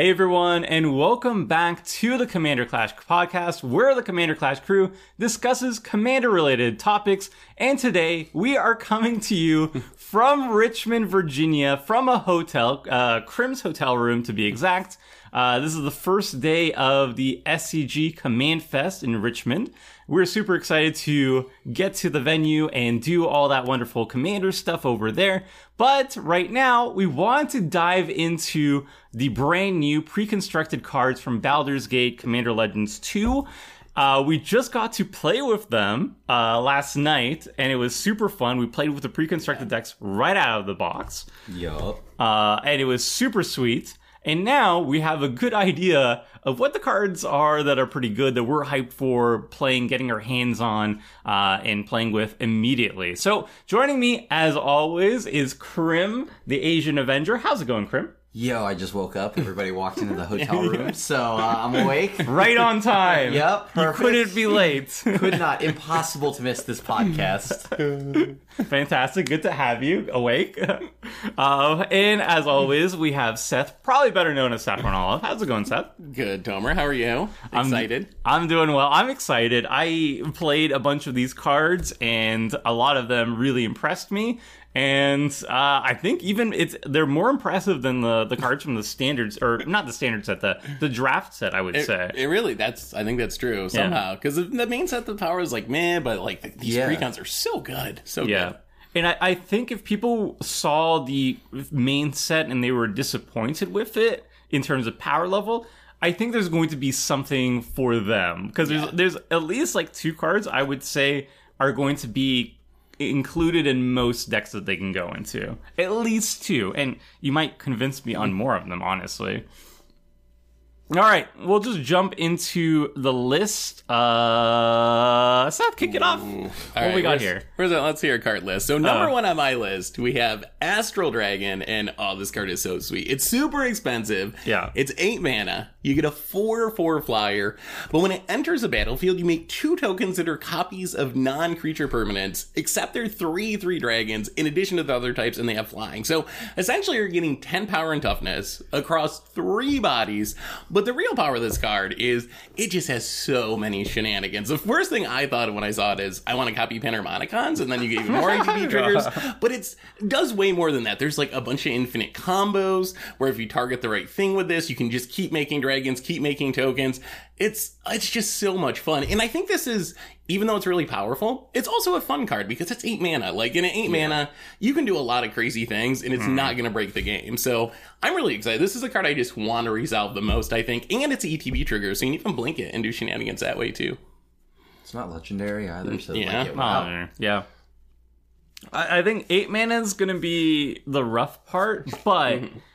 Hey everyone, and welcome back to the Commander Clash podcast, where the Commander Clash crew discusses commander related topics. And today we are coming to you from Richmond, Virginia, from a hotel, uh, Crim's hotel room to be exact. Uh, this is the first day of the SCG Command Fest in Richmond. We're super excited to get to the venue and do all that wonderful commander stuff over there. But right now, we want to dive into the brand new pre-constructed cards from Baldur's Gate Commander Legends 2. Uh, we just got to play with them uh, last night, and it was super fun. We played with the pre-constructed decks right out of the box, Yup. uh, and it was super sweet. And now we have a good idea of what the cards are that are pretty good that we're hyped for playing, getting our hands on, uh, and playing with immediately. So joining me as always is Crim, the Asian Avenger. How's it going, Crim? Yo, I just woke up. Everybody walked into the hotel room, so uh, I'm awake. Right on time. Yep, You couldn't be late. Could not. Impossible to miss this podcast. Fantastic. Good to have you awake. Uh, and as always, we have Seth, probably better known as Saffron Olive. How's it going, Seth? Good, Tomer. How are you? Excited? I'm doing well. I'm excited. I played a bunch of these cards, and a lot of them really impressed me. And uh, I think even it's they're more impressive than the, the cards from the standards, or not the standard set, the the draft set. I would It, say. it really, that's, I think that's true somehow. Because the main set the power is like man, but like these Yeah. precons are so good. So Yeah. good. And I, I think if people saw the main set and they were disappointed with it in terms of power level, I think there's going to be something for them because there's there's at least like two cards I would say are going to be included in most decks that they can go into. At least two, and you might convince me on more of them, honestly. All right, we'll just jump into the list. Uh, Seth, kick it off. All what right, we got here? Where's that? Let's hear a card list. So number Uh. one on my list, we have Astral Dragon, and oh, this card is so sweet. It's super expensive. Yeah. It's eight mana. You get a four four flyer, but when it enters a battlefield, you make two tokens that are copies of non-creature permanents, except they're three three dragons in addition to the other types, and they have flying. So essentially, you're getting ten power and toughness across three bodies. But the real power of this card is it just has so many shenanigans. The first thing I thought of when I saw it is I want to copy Panharmonicons, and then you get even more ETB triggers. But it does way more than that. There's like a bunch of infinite combos where if you target the right thing with this, you can just keep making dragons, keep making tokens. It's it's just so much fun. And I think this is even though it's really powerful, it's also a fun card because it's eight mana. Like in an eight mana, you can do a lot of crazy things and it's hmm. not going to break the game. So I'm really excited. This is a card I just want to resolve the most, I think. And it's ETB trigger, so you can even blink it and do shenanigans that way too. It's not legendary either, so Yeah. like, Oh, wow. yeah. I, I think eight mana is going to be the rough part, but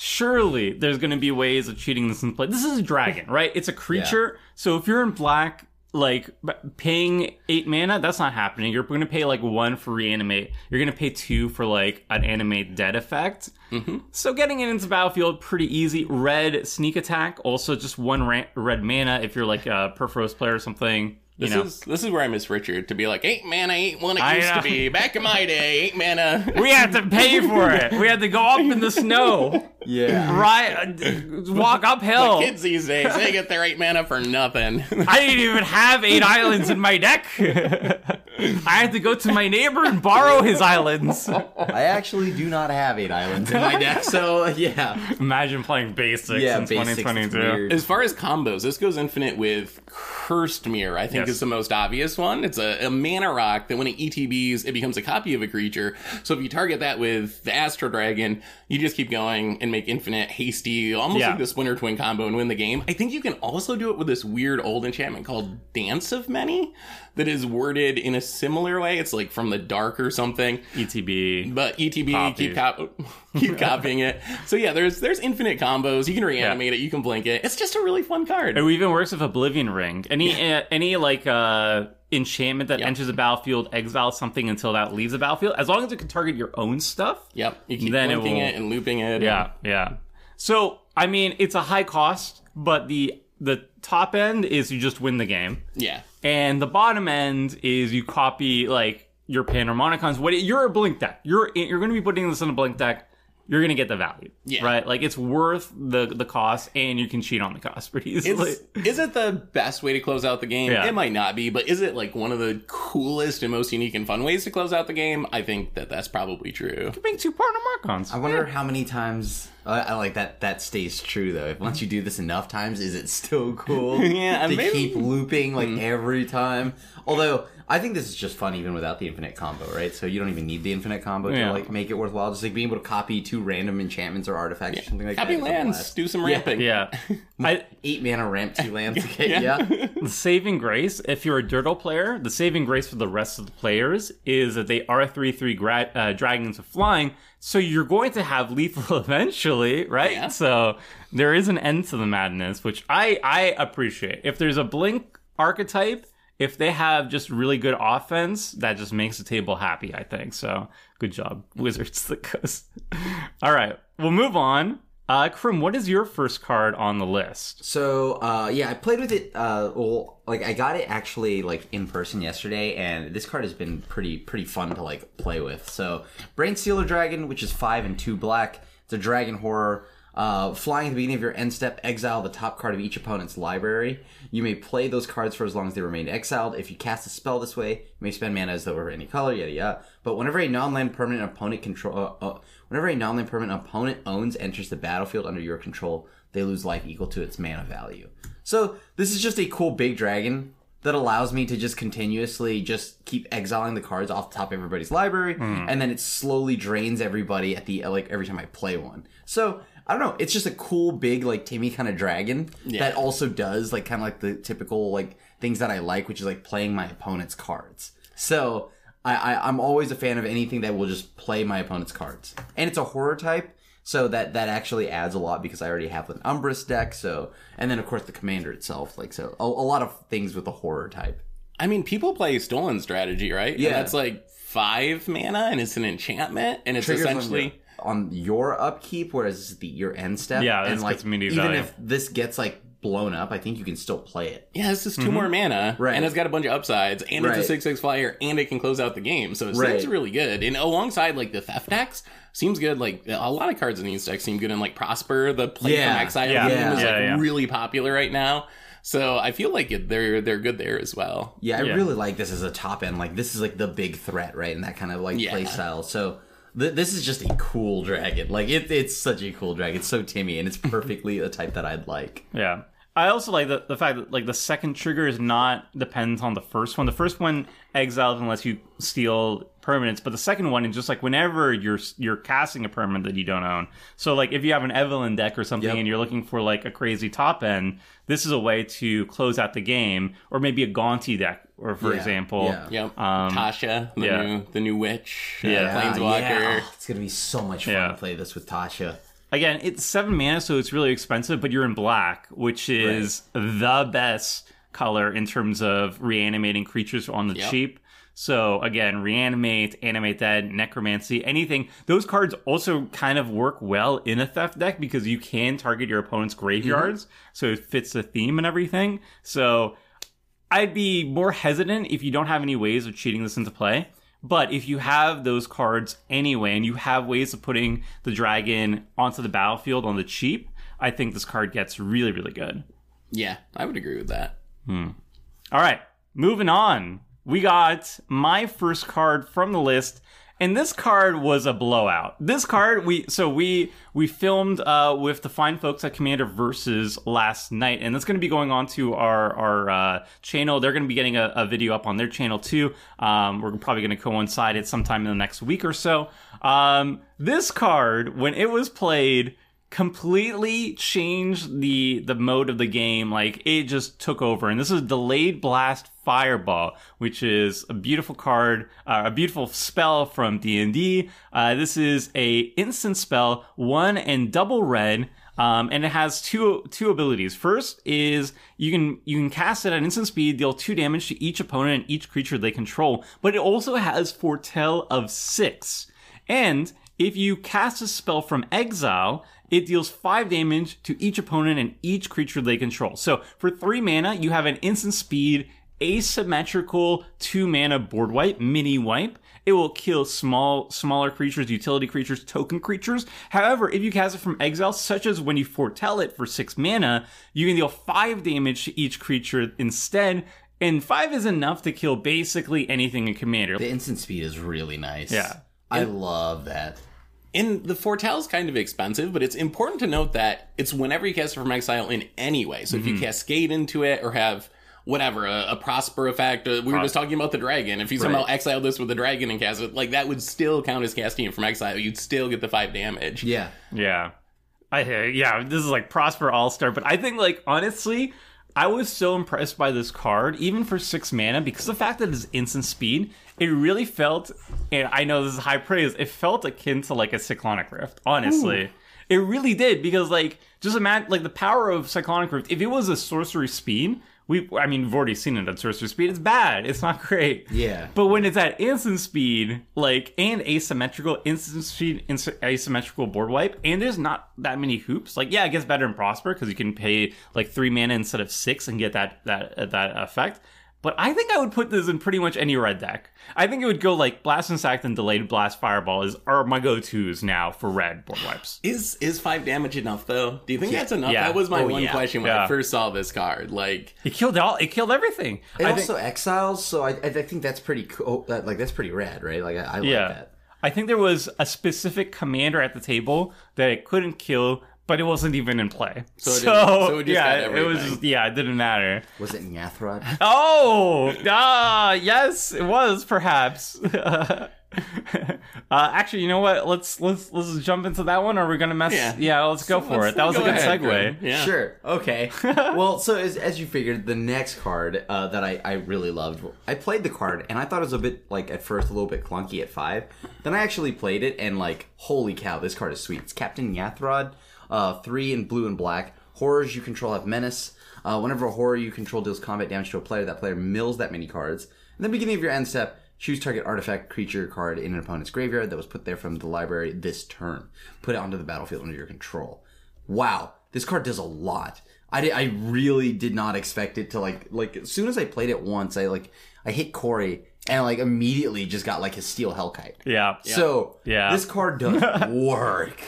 surely there's going to be ways of cheating this in play. This is a dragon, right? It's a creature. So if you're in black, like paying eight mana, that's not happening. You're going to pay like one for reanimate. You're going to pay two for like an animate dead effect. Mm-hmm. So getting it into battlefield pretty easy. Red sneak attack, also just one ra- red mana if you're like a Purphoros player or something. You This know. is this is where I miss Richard to be like eight mana, eight one it I used know. to be back in my day, eight mana. We had to pay for it. We had to go up in the snow, Yeah. right? uh, Walk uphill. Kids these days, they get their eight mana for nothing. I didn't even have eight islands in my deck. I had to go to my neighbor and borrow his islands. I actually do not have eight islands in my deck, so yeah. Imagine playing basics Yeah, in basics, it's 2022. weird. As far as combos, this goes infinite with Cursed Mirror, I think Yes. is the most obvious one. It's a, a mana rock that when it ETBs, it becomes a copy of a creature. So if you target that with the Astral Dragon, you just keep going and make infinite hasty, almost Yeah. like the Splinter Twin combo and win the game. I think you can also do it with this weird old enchantment called Dance of Many that is worded in a similar way. It's like from the dark or something. ETB. But ETB, keep cop- keep copying it. So yeah, there's there's infinite combos. You can reanimate it. You can blink it. It's just a really fun card. It even works with Oblivion Ring. Any uh, any like uh enchantment that enters the battlefield exiles something until that leaves the battlefield. As long as it can target your own stuff, Yep. You keep Then it blinking will- it, and looping it. Yeah, yeah. So I mean, it's a high cost, but the the top end is you just win the game, Yeah. and the bottom end is you copy like your Panharmonicons. What you're a blink deck. You're you're going to be putting this in a blink deck. you're gonna get the value. Yeah. Right? Like it's worth the the cost and you can cheat on the cost pretty easily. It's, is it the best way to close out the game? Yeah. It might not be, but is it like one of the coolest and most unique and fun ways to close out the game? I think that that's probably true. Bring two partner mark-ons. I wonder how many times I, I like that. That stays true though. If once you do this enough times, is it still cool? Yeah, to maybe- keep looping like every time. Although I think this is just fun even without the infinite combo, right? So you don't even need the infinite combo Yeah. to like make it worthwhile. Just like being able to copy two random enchantments or artifacts or something like that. Copy that. is a lands, do some Yeah. ramping. Yeah. I Eight mana ramp two lands. Okay, yeah. the saving grace, if you're a Dirtle player, the saving grace for the rest of the players is that they are 3 3 gra- uh, dragons of flying. So you're going to have lethal eventually, right? Yeah. So there is an end to the madness, which I, I appreciate. If there's a blink archetype, if they have just really good offense, that just makes the table happy, I think. So good job, Wizards the Coast. All right, we'll move on. Uh, Crim, what is your first card on the list? So uh, yeah, I played with it. Uh, well, like I got it actually like in person yesterday, and this card has been pretty pretty fun to like play with. So Brainstealer Dragon, which is five and two black. It's a dragon horror. Uh, flying at the beginning of your end step, exile the top card of each opponent's library. You may play those cards for as long as they remain exiled. If you cast a spell this way, you may spend mana as though it were any color, yada yada. But whenever a non-land permanent opponent control, uh, uh, whenever a non-land permanent opponent owns enters the battlefield under your control, they lose life equal to its mana value. So this is just a cool big dragon that allows me to just continuously just keep exiling the cards off the top of everybody's library, hmm. and then it slowly drains everybody at the like every time I play one. So I don't know. It's just a cool big like Timmy kind of dragon that also does like kind of like the typical like things that I like, which is like playing my opponent's cards. So I, I I'm always a fan of anything that will just play my opponent's cards, and it's a horror type. So that that actually adds a lot because I already have an Umbris deck. So and then of course the commander itself, like so a, a lot of things with the horror type. I mean, people play stolen strategy, right? And Yeah. that's like five mana, and it's an enchantment, and it's Triggers on essentially. your- on your upkeep, whereas the your end step. Yeah, and this like gets immediate even value. if this gets like blown up, I think you can still play it. Yeah, it's just 2 mm-hmm. more mana, Right. and it's got a bunch of upsides, and it's a six six flyer, and it can close out the game. So it Right. seems really good. And alongside like the theft decks, seems good. Like a lot of cards in these decks seem good. And like Prosper, the play Yeah. from exile Yeah. Yeah. is like Yeah, yeah. really popular right now. So I feel like it, they're they're good there as well. Yeah, I Yeah. really like this as a top end. Like this is like the big threat, right? And that kind of like Yeah. play style. So this is just a cool dragon. Like it, it's such a cool dragon. It's so Timmy, and it's perfectly the type that I'd like. Yeah. I also like the, the fact that like the second trigger is not dependent on the first one. The first one exiles unless you steal permanents, but the second one is just like whenever you're you're casting a permanent that you don't own. So like if you have an Evelyn deck or something Yep. and you're looking for like a crazy top end, this is a way to close out the game, or maybe a Gonti deck, or for Yeah, example, yeah. Yep. Um, Tasha, the yeah. new the new witch, uh, Yeah. planeswalker. yeah. Oh, it's gonna be so much fun Yeah. to play this with Tasha. Again, it's seven mana, so it's really expensive, but you're in black, which is the best color in terms of reanimating creatures on the Yep. cheap. So again, reanimate, animate dead, necromancy, anything. Those cards also kind of work well in a theft deck because you can target your opponent's graveyards, mm-hmm. so it fits the theme and everything. So I'd be more hesitant if you don't have any ways of cheating this into play. But if you have those cards anyway, and you have ways of putting the dragon onto the battlefield on the cheap, I think this card gets really, really good. Yeah, I would agree with that. Hmm. All right, moving on. We got my first card from the list, and this card was a blowout. This card, we so we we filmed uh, with the fine folks at Commander Versus last night, and that's going to be going on to our our uh, channel. They're going to be getting a, a video up on their channel too. Um, we're probably going to coincide it sometime in the next week or so. Um, this card, when it was played, completely changed the the mode of the game like it just took over and this is delayed blast fireball which is a beautiful card uh, a beautiful spell from d&d uh, this is a instant spell one and double red um, and it has two two abilities. First is you can you can cast it at instant speed, deal two damage to each opponent and each creature they control. But it also has foretell of six. And if you cast a spell from exile, it deals five damage to each opponent and each creature they control. So for three mana, you have an instant speed asymmetrical two mana board wipe, mini wipe. It will kill small, smaller creatures, utility creatures, token creatures. However, if you cast it from exile, such as when you foretell it for six mana, you can deal five damage to each creature instead. And five is enough to kill basically anything in Commander. The instant speed is really nice. Yeah. I love that. And the foretell is kind of expensive, but it's important to note that it's whenever you cast it from exile in any way. So if you cascade into it or have whatever a, a prosper effect, uh, we were just talking about the dragon. If you somehow Right. exile this with the dragon and cast it, like that would still count as casting it from exile. You'd still get the five damage. Yeah. Yeah. I yeah, this is like Prosper All Star, but I think like honestly, I was so impressed by this card, even for six mana, because the fact that it's instant speed, it really felt and I know this is high praise, it felt akin to like a Cyclonic Rift, honestly. It really did, because like just imagine like the power of Cyclonic Rift, if it was a sorcery speed, we I mean we've already seen it at sorcery speed, it's bad. It's not great. Yeah. But when it's at instant speed, like and asymmetrical instant speed, ins- asymmetrical board wipe, and there's not that many hoops. Like yeah, it gets better in Prosper because you can pay like three mana instead of six and get that that that effect. But I think I would put this in pretty much any red deck. I think it would go like Blasphemous Act and Delayed Blast Fireball is are my go tos now for red board wipes. Is is five damage enough though? Do you think that's enough? Yeah. That was my Oh, one yeah. question when Yeah. I first saw this card. Like, It killed all. It killed everything. It I also think, exiles, so I, I think that's pretty cool. Oh, that, like that's pretty rad, right? Like I, I like yeah. that. I think there was a specific commander at the table that it couldn't kill, but it wasn't even in play. So, it didn't- so it just yeah, got it was just, yeah, it didn't matter. Was it N'ghathrod? Oh, ah, yes, it was perhaps. uh, actually, you know what? Let's let's let's jump into that one. Or we're gonna mess? Yeah. Yeah, let's go for let's it. That was a good ahead, segue. Yeah. Sure. Okay. well, so as, as you figured, the next card uh, that I, I really loved, I played the card and I thought it was a bit like at first a little bit clunky at five. Then I actually played it and like, holy cow, this card is sweet. It's Captain N'ghathrod, uh, three in blue and black. Horrors you control have menace. Uh, whenever a horror you control deals combat damage to a player, that player mills that many cards. In the beginning of your end step, choose target artifact creature card in an opponent's graveyard that was put there from the library this turn. Put it onto the battlefield under your control wow, this card does a lot. I, di- I really did not expect it to like like as soon as I played it once, I like I hit Corey and like immediately just got like his steel hellkite. Yeah. So Yeah. this card does work.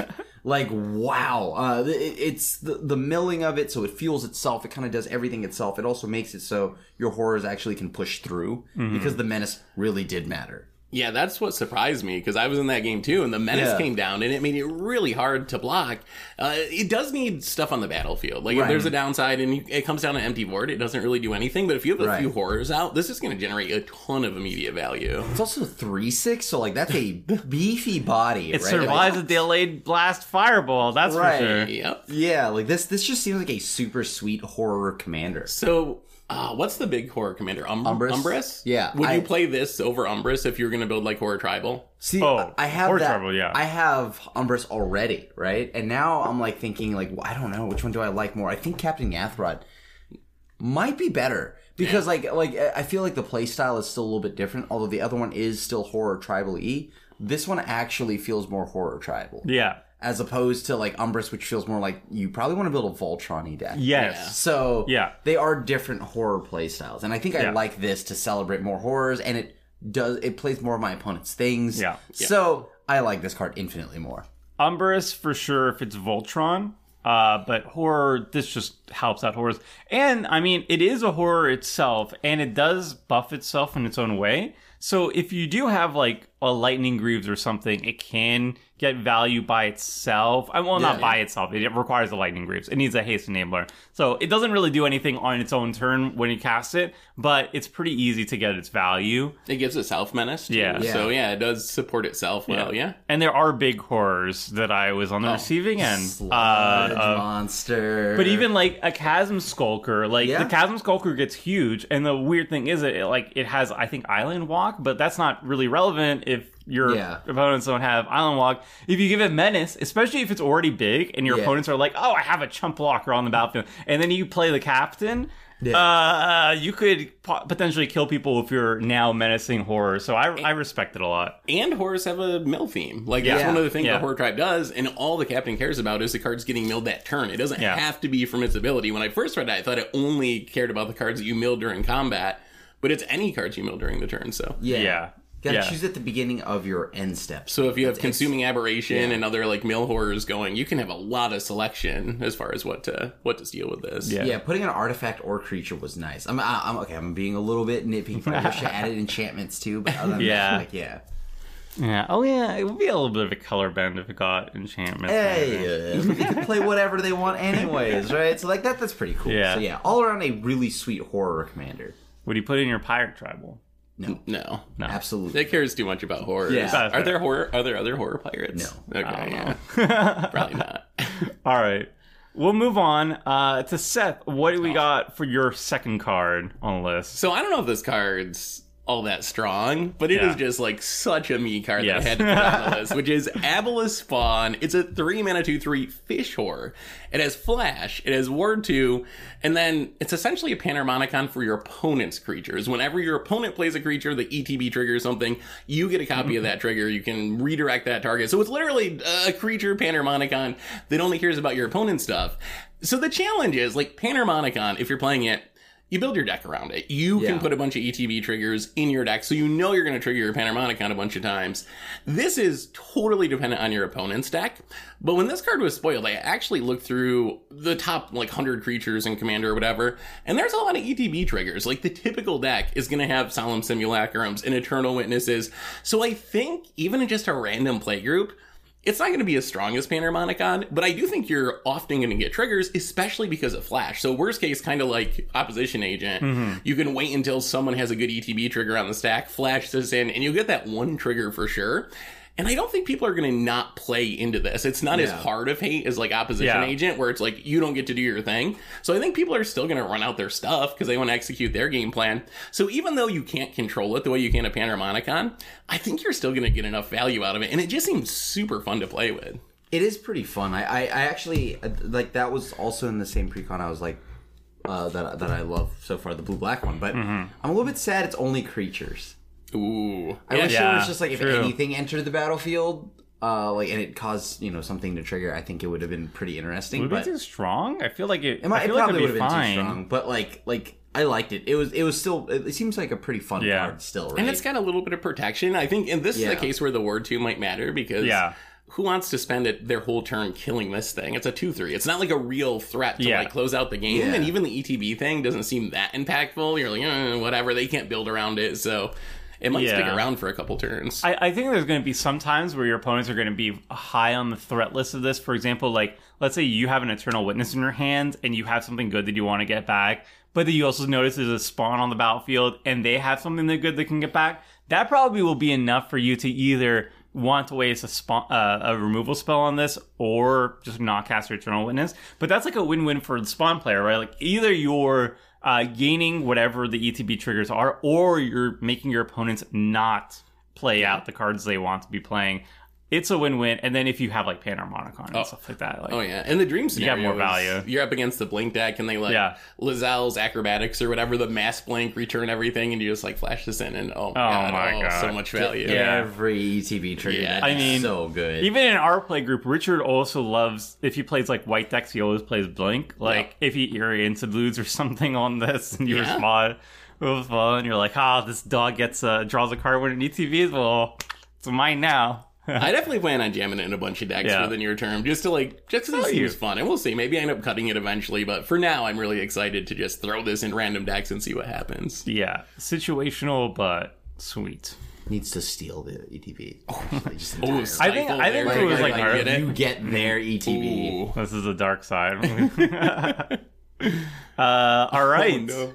Like wow, uh, it, it's the the milling of it, so it fuels itself. It kind of does everything itself. It also makes it so your horrors actually can push through Mm-hmm. because the menace really did matter. Yeah, that's what surprised me because I was in that game too, and the menace Yeah. came down, and it made it really hard to block. Uh, it does need stuff on the battlefield. Like if there's a downside and you, it comes down to empty board, it doesn't really do anything. But if you have a Right. few horrors out, this is going to generate a ton of immediate value. It's also three six, so like that's a beefy body. It right? survives a delayed blast fireball. That's Right. for sure. Yep. Yeah, like this. This just seems like a super sweet horror commander. So, uh, what's the big horror commander? Um- Umbris? Umbris? Yeah, Would I- you play this over Umbris if you were going to build like horror tribal? See, Oh, I have Horror that. Tribal, yeah. I have Umbris already, right? And now I'm like thinking, like, I don't know which one do I like more. I think Captain N'ghathrod might be better because, like, like I feel like the play style is still a little bit different. Although the other one is still horror tribal e. This one actually feels more horror tribal, Yeah. As opposed to like Umbris, which feels more like you probably want to build a Voltron deck. Yes. So Yeah. they are different horror play styles, and I think I Yeah. like this to celebrate more horrors, and it does it plays more of my opponent's things. Yeah. So I like this card infinitely more. Umbris for sure if it's Voltron. Uh, but horror, this just helps out horrors. And I mean, it is a horror itself, and it does buff itself in its own way. So if you do have like a lightning greaves or something, it can get value by itself. I well, not Yeah. by itself. It requires the lightning greaves. It needs a haste enabler. So it doesn't really do anything on its own turn when you cast it, but it's pretty easy to get its value. It gives itself menace. too. Yeah. So, yeah, it does support itself well. Yeah. And there are big horrors that I was on the receiving end. Sludge uh, of. monster. But even like a chasm skulker, like Yeah. the chasm skulker gets huge, and the weird thing is, it like it has I think island walk, but that's not really relevant if your Yeah. opponents don't have island walk. If you give it menace, especially if it's already big, and your Yeah. opponents are like, "Oh, I have a chump blocker on the battlefield," and then you play the captain. Yeah. Uh, you could po- potentially kill people if you're now menacing horror. So I, I respect it a lot. And horrors have a mill theme. Like Yeah. that's one of the things Yeah. the horror tribe does, and all the captain cares about is the cards getting milled that turn. It doesn't Yeah. have to be from its ability. When I first read that, I thought it only cared about the cards that you milled during combat. but it's any cards you mill during the turn. So Yeah. Yeah. Gotta Yeah. choose at the beginning of your end step. So if you have It's- it's- consuming aberration yeah. and other like mill horrors going, you can have a lot of selection as far as what to what to steal with this. Yeah. Yeah, putting an artifact or creature was nice. I'm, I- I'm okay. I'm being a little bit nitpicky. I wish I added enchantments too, but other than Yeah. that, like yeah. Yeah. Oh yeah, it would be a little bit of a color bend if it got enchantment. Hey, uh, they can play whatever they want, anyways, right? So like that, that's pretty cool. Yeah. So yeah, all around a really sweet horror commander. Would you put in your pirate tribal? No, No. No. absolutely. It cares too much about horror. Yeah. Are there horror are there other horror pirates? No. Okay, don't yeah. Probably not. All right. We'll move on uh, to Seth. What do we got for your second card on the list? So I don't know if this card's all that strong, but it is Yeah. just like such a me card Yes. that I had to put on the list, which is Aboleth Spawn. It's a three mana two three fish horror. It has flash, it has ward two, and then it's essentially a panharmonicon for your opponent's creatures. Whenever your opponent plays a creature, the ETB triggers something, you get a copy of that mm-hmm. trigger. You can redirect that target. So it's literally a creature panharmonicon that only cares about your opponent's stuff. So the challenge is like panharmonicon, if you're playing it, you build your deck around it. You can put a bunch of ETB triggers in your deck, so you know you're going to trigger your Panharmonicon a bunch of times. This is totally dependent on your opponent's deck. But when this card was spoiled, I actually looked through the top like 100 creatures in Commander or whatever, and there's a lot of ETB triggers. Like the typical deck is going to have Solemn Simulacrums and Eternal Witnesses. So I think even in just a random play group, it's not going to be as strong as Panharmonicon, but I do think you're often going to get triggers, especially because of Flash. So worst case, kind of like Opposition Agent, mm-hmm. you can wait until someone has a good ETB trigger on the stack, flash this in, and you'll get that one trigger for sure. And I don't think people are going to not play into this. It's not as hard of hate as like Opposition Yeah. Agent, where it's like you don't get to do your thing. So I think people are still going to run out their stuff because they want to execute their game plan. So even though you can't control it the way you can a Panharmonicon, I think you're still going to get enough value out of it. And it just seems super fun to play with. It is pretty fun. I, I, I actually uh, like that was also in the same precon. I was like uh, that that I love so far, the blue black one. But I'm a little bit sad. It's only creatures. Ooh. I wish it was just like if true. anything entered the battlefield, uh, like and it caused you know something to trigger. I think it would have been pretty interesting. Would it but be too strong? I feel like it. it, might, I feel like probably it'd be have been fine. too strong. But like like I liked it. It was it was still. It, it seems like a pretty fun Yeah. card still. Right? And it's got a little bit of protection. I think, and this is Yeah. a case where the ward two might matter because Yeah. who wants to spend it their whole turn killing this thing? It's a two three. It's not like a real threat to Yeah. like close out the game. Yeah. And even the ETB thing doesn't seem that impactful. You're like, eh, whatever. They can't build around it, so it might stick around for a couple turns. I, I think there's going to be some times where your opponents are going to be high on the threat list of this. For example, like let's say you have an Eternal Witness in your hand and you have something good that you want to get back, but then you also notice there's a spawn on the battlefield and they have something that good that can get back. That probably will be enough for you to either want to waste a spawn, uh, a removal spell on this or just not cast your Eternal Witness. But that's like a win-win for the spawn player, right? Like either you're uh, gaining whatever the ETB triggers are, or you're making your opponents not play out the cards they want to be playing. It's a win-win. And then if you have like Panharmonicon and Oh. stuff like that, like Oh yeah, and the dream you have more is value. You're up against the blink deck, and they like Yeah. Lae'zel's acrobatics or whatever the mass blink return everything, and you just like flash this in, and oh, my god, my oh, God. so much value. Yeah. every ETB trigger. Yeah. I mean, so good. even in our play group, Richard also loves if he plays like white decks, he always plays blink. Like if he, you're into blues or something on this, and you Yeah. respond with fun, and you're like, ah, this dog gets uh, draws a card when it ETBs. Well, it's mine now. I definitely plan on jamming it in a bunch of decks Yeah. for the near term, just to like, just because Oh, it you- seems fun, and we'll see. Maybe I end up cutting it eventually, but for now, I'm really excited to just throw this in random decks and see what happens. yeah, situational, but sweet. needs to steal the ETB. Just Oh, entirely. I think- I think Stifle it was there. like get you get their ETB. Ooh. This is the dark side. uh, all right. Oh,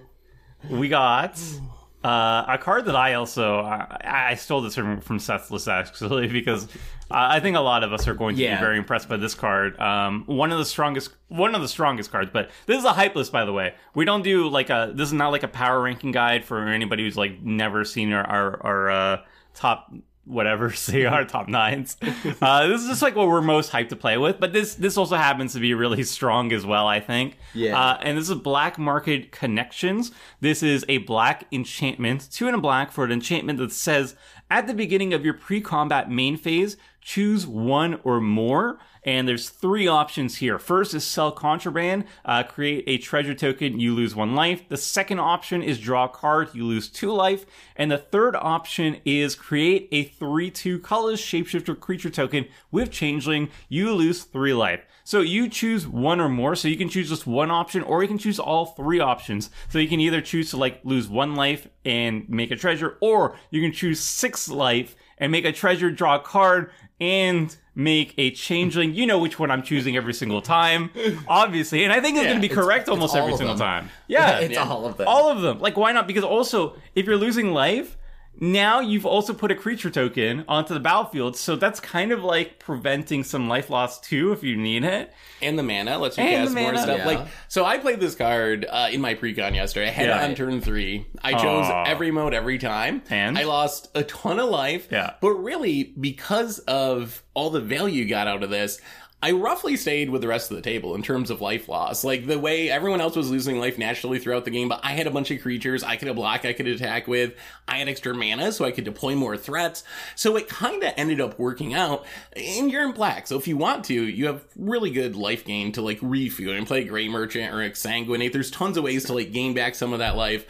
no. we got uh, a card that I also I, I stole this from, from Seth List actually because I I think a lot of us are going to Yeah. be very impressed by this card. Um, one of the strongest one of the strongest cards, but this is a hype list by the way. We don't do like a this is not like a power ranking guide for anybody who's like never seen our our, our uh, top whatever see our top nines. Uh, this is just like what we're most hyped to play with, but this this also happens to be really strong as well. I think. Yeah. Uh, and this is Black Market Connections. This is a black enchantment, two and a black for an enchantment that says at the beginning of your pre-combat main phase, choose one or more. And there's three options here. First is sell contraband, uh, create a treasure token, you lose one life. The second option is draw a card, you lose two life. And the third option is create a 3 2 colorless shapeshifter creature token with changeling, you lose three life. So you choose one or more. So you can choose just one option or you can choose all three options. So you can either choose to like lose one life and make a treasure, or you can choose six life and make a treasure, draw a card, and make a changeling. You know which one I'm choosing every single time, obviously. And I think it's Yeah, going to be correct it's almost all every single time. Yeah, it's yeah. all of them. all of them. Like, why not? Because also, if you're losing life, now you've also put a creature token onto the battlefield. So that's kind of like preventing some life loss too if you need it. and the mana lets you And cast the more stuff. Yeah. Like, so I played this card uh, in my precon yesterday. I had Yeah. it on turn three. I chose every mode every time, And? I lost a ton of life. Yeah. but really because of all the value you got out of this. I roughly stayed with the rest of the table in terms of life loss. Like the way everyone else was losing life naturally throughout the game, but I had a bunch of creatures I could block, I could attack with. I had extra mana, so I could deploy more threats. So it kind of ended up working out. And you're in black, so if you want to, you have really good life gain to like refuel and play Gray Merchant or Exsanguinate. There's tons of ways to like gain back some of that life.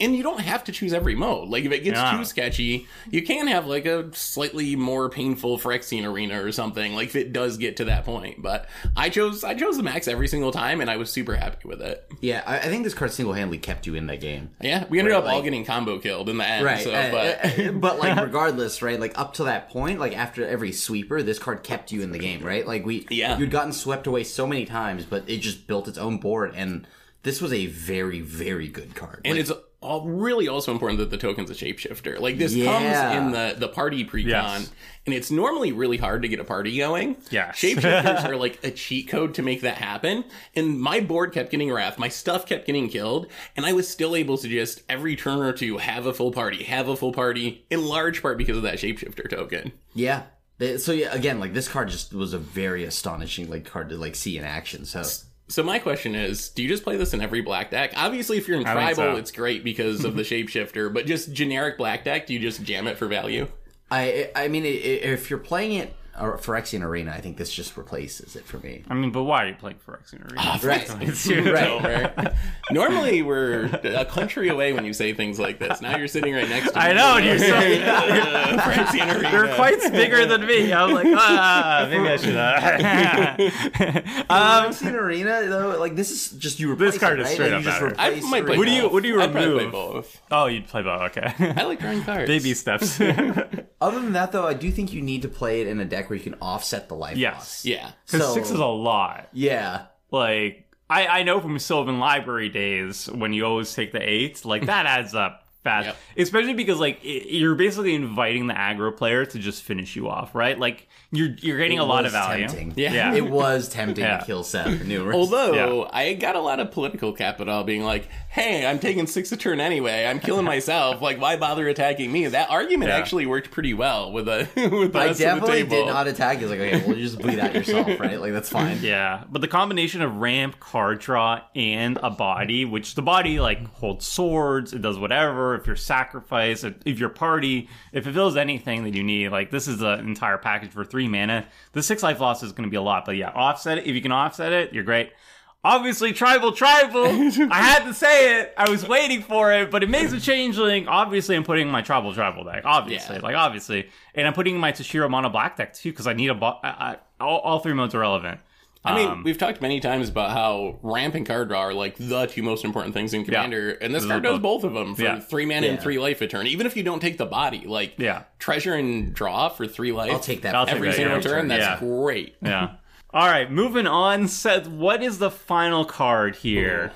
And you don't have to choose every mode. Like if it gets Yeah. too sketchy, you can have like a slightly more painful Phyrexian arena or something. Like if it does get to that point. But I chose I chose the max every single time, and I was super happy with it. Yeah, I, I think this card single handedly kept you in that game. Yeah, we ended Right, up all getting combo killed in the end. Right, So, uh, but uh, but like regardless, right? Like up to that point, like after every sweeper, this card kept you in the game, right? Like we, Yeah. you'd gotten swept away so many times, but it just built its own board, and this was a very, very good card. and Like, it's all really also important that the token's a shapeshifter. Like this Yeah. comes in the the party precon, Yes. and it's normally really hard to get a party going. Yeah, shapeshifters are like a cheat code to make that happen. And my board kept getting wrath, my stuff kept getting killed, and I was still able to just every turn or two have a full party, have a full party, in large part because of that shapeshifter token. yeah. So yeah, again, like this card just was a very astonishing like card to like see in action. So So my question is, do you just play this in every black deck? Obviously, if you're in I tribal, so. it's great because of the shapeshifter. But just generic black deck, do you just jam it for value? I, I mean, i- i- if you're playing it uh, Phyrexian Arena, I think this just replaces it for me. I mean, but why are you playing Phyrexian Arena? Right, It's right. Normally, we're a country away when you say things like this. Now you're sitting right next to me. I know, and you're so Uh, Phyrexian Arena. You're quite bigger than me. I'm like, ah, maybe I should. Uh. Phyrexian Arena though, like this is just you replace This card it, is right? straight like, up just better. I replace might play Arena. What do you- what do you I'd probably play remove? both. oh, you'd play both. Okay. I like drawing cards. Baby steps. Other than that, though, I do think you need to play it in a deck where you can offset the life Yes. loss. Yeah. Because So- six is a lot. Yeah. Like, I, I know from Sylvan Library days when you always take the eight, like that adds up fast. Yep. Especially because like i you're basically inviting the aggro player to just finish you off, right? Like you're you're getting It a lot of value. Tempting. Yeah. Yeah. It was tempting Yeah. to kill Seth numerous. Although I got a lot of political capital being like, "Hey, I'm taking six a turn anyway. I'm killing myself. Like, why bother attacking me?" That argument Yeah. actually worked pretty well with the with the I rest of the definitely table. did not attack. It's like, okay, well, you just bleed out yourself, right? Like that's fine. Yeah, but the combination of ramp, card draw, and a body, which the body like holds swords, it does whatever. If you're sacrifice, if, if your party, if it fills anything that you need, like this is the entire package for three mana. The six life loss is going to be a lot, but yeah, offset it. If you can offset it, you're great. Obviously, tribal, tribal. I had to say it. I was waiting for it, but it makes a changeling. Obviously, I'm putting my tribal, tribal deck. Obviously, Yeah. like obviously, and I'm putting my Toshiro mono black deck too because I need a. Bo- I, I, all, all three modes are relevant. I mean, Um, we've talked many times about how ramp and card draw are like the two most important things in Commander, and this card does both- both of them for Yeah. three mana and three life a turn. Even if you don't take the body, like Yeah. treasure and draw for three life, I'll take that I'll take every that, single yeah. turn. That's Yeah. great. Yeah. All right, moving on. Seth, what is the final card here?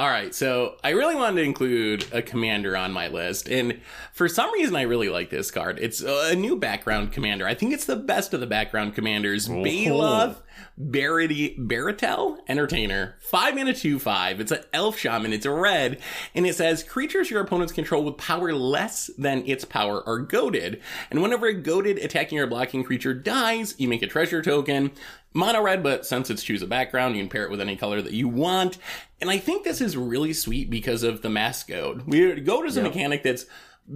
All right, so I really wanted to include a commander on my list, and for some reason, I really like this card. It's a new background commander. I think it's the best of the background commanders. Oh. Baeloth Barity Barrityl Entertainer. Five mana two five. It's an elf shaman. It's a red, and it says creatures your opponents control with power less than its power are goaded. And whenever a goaded attacking or blocking creature dies, you make a treasure token. Mono red, but since it's choose a background, you can pair it with any color that you want. And I think this is really sweet because of the mass goad. We goad is a mechanic that's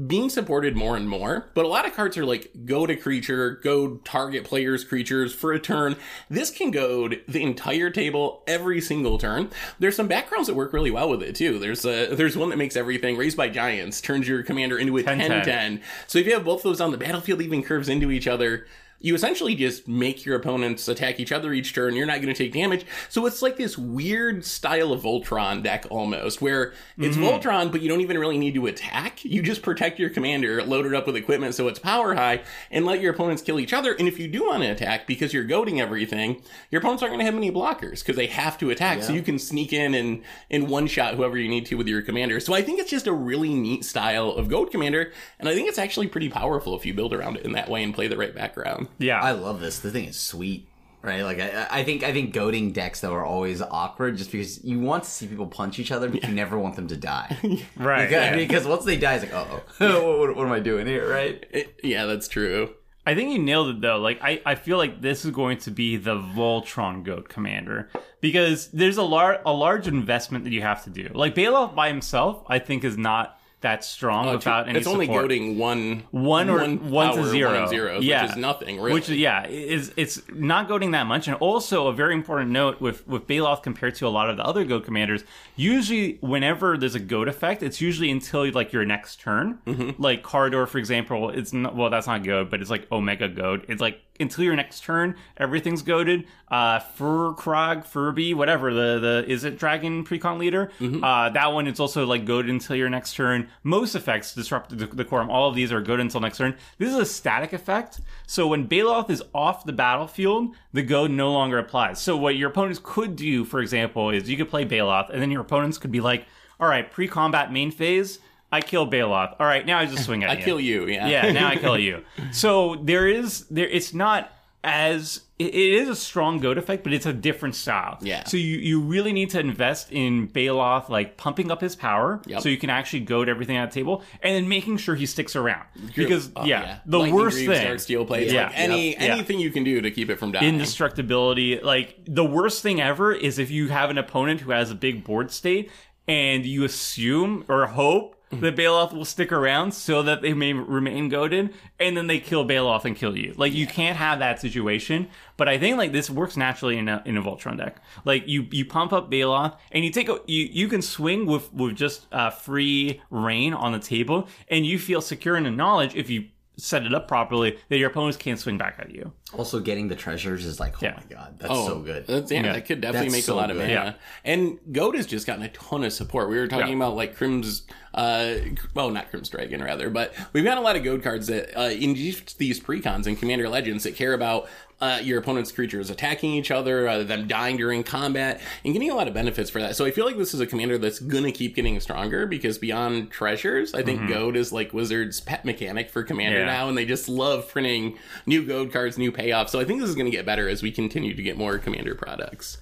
being supported more and more, but a lot of cards are like go to creature, go target players' creatures for a turn. This can goad the entire table every single turn. There's some backgrounds that work really well with it too. There's a there's one that makes everything raised by giants, turns your commander into a 10 10-10. 10. So if you have both those on the battlefield, even curves into each other. You essentially just make your opponents attack each other each turn. You're not going to take damage. So it's like this weird style of Voltron deck almost, where it's mm-hmm. Voltron, but you don't even really need to attack. You just protect your commander, load it up with equipment so it's power high, and let your opponents kill each other. And if you do want to attack because you're goading everything, your opponents aren't going to have any blockers because they have to attack. So you can sneak in and, and one shot whoever you need to with your commander. So I think it's just a really neat style of goad commander. And I think it's actually pretty powerful if you build around it in that way and play the right background. Yeah. I love this. The thing is sweet, right? Like I, I think I think goading decks though are always awkward, just because you want to see people punch each other, but you never want them to die. right. Because, yeah. because once they die, it's like, oh, what, what am I doing here, right? It- yeah, that's true. I think you nailed it though. Like I, I feel like this is going to be the Voltron Goad Commander because there's a large a large investment that you have to do. Like Baeloth by himself, I think is not that strong without any it's only support. goading one, one or one, power, to zero, one zeros, yeah, which is nothing really. Which yeah, is it's not goading that much. And also a very important note with with Baeloth compared to a lot of the other goad commanders. Usually, whenever there's a goad effect, it's usually until like your next turn. Mm-hmm. Like Kardur, for example, it's not, well that's not goad, but it's like Omega goad. It's like until your next turn, everything's goaded. Uh, Firkraag, Furby, whatever the the is it Dragon Precon leader? Mm-hmm. Uh, that one it's also like goaded until your next turn. Most effects disrupt the, the quorum. All of these are goaded until next turn. This is a static effect. So when Baeloth is off the battlefield, the goad no longer applies. So what your opponents could do, for example, is you could play Baeloth, and then your opponents could be like, "All right, pre-combat main phase." I kill Baeloth. All right, now I just swing at I you. I kill you, yeah. Yeah, now I kill you. So there is there. It's not as it is a strong goad effect, but it's a different style. Yeah. So you you really need to invest in Baeloth, like pumping up his power, Yep. so you can actually goad everything at the table, and then making sure he sticks around. Because Oh, yeah, the Lightning worst Greaves, thing Darksteel plates, Yeah. like any Yeah. anything you can do to keep it from dying. indestructibility. Like the worst thing ever is if you have an opponent who has a big board state and you assume or hope that Baeloth will stick around so that they may remain goaded, and then they kill Baeloth and kill you. Like you can't have that situation. But I think like this works naturally in a in a Voltron deck. Like you you pump up Baeloth and you take a you you can swing with with just uh, free reign on the table, and you feel secure in the knowledge if you set it up properly that your opponents can't swing back at you. Also, getting the treasures is like, oh Yeah. my god, that's so good. That's, yeah, Yeah. that could definitely That's make so a lot of good. mana. Yeah. And Goad has just gotten a ton of support. We were talking Yeah. about like Crim's, uh, well, not Crim's Dragon rather, but we've got a lot of Goad cards that uh, in just these precons and Commander Legends that care about uh, your opponent's creatures attacking each other, uh, them dying during combat, and getting a lot of benefits for that. So I feel like this is a commander that's gonna keep getting stronger because beyond treasures, I think goad is like Wizards' pet mechanic for Commander Mm-hmm. Yeah. now, and they just love printing new Goad cards, new payoffs. So I think this is gonna get better as we continue to get more Commander products.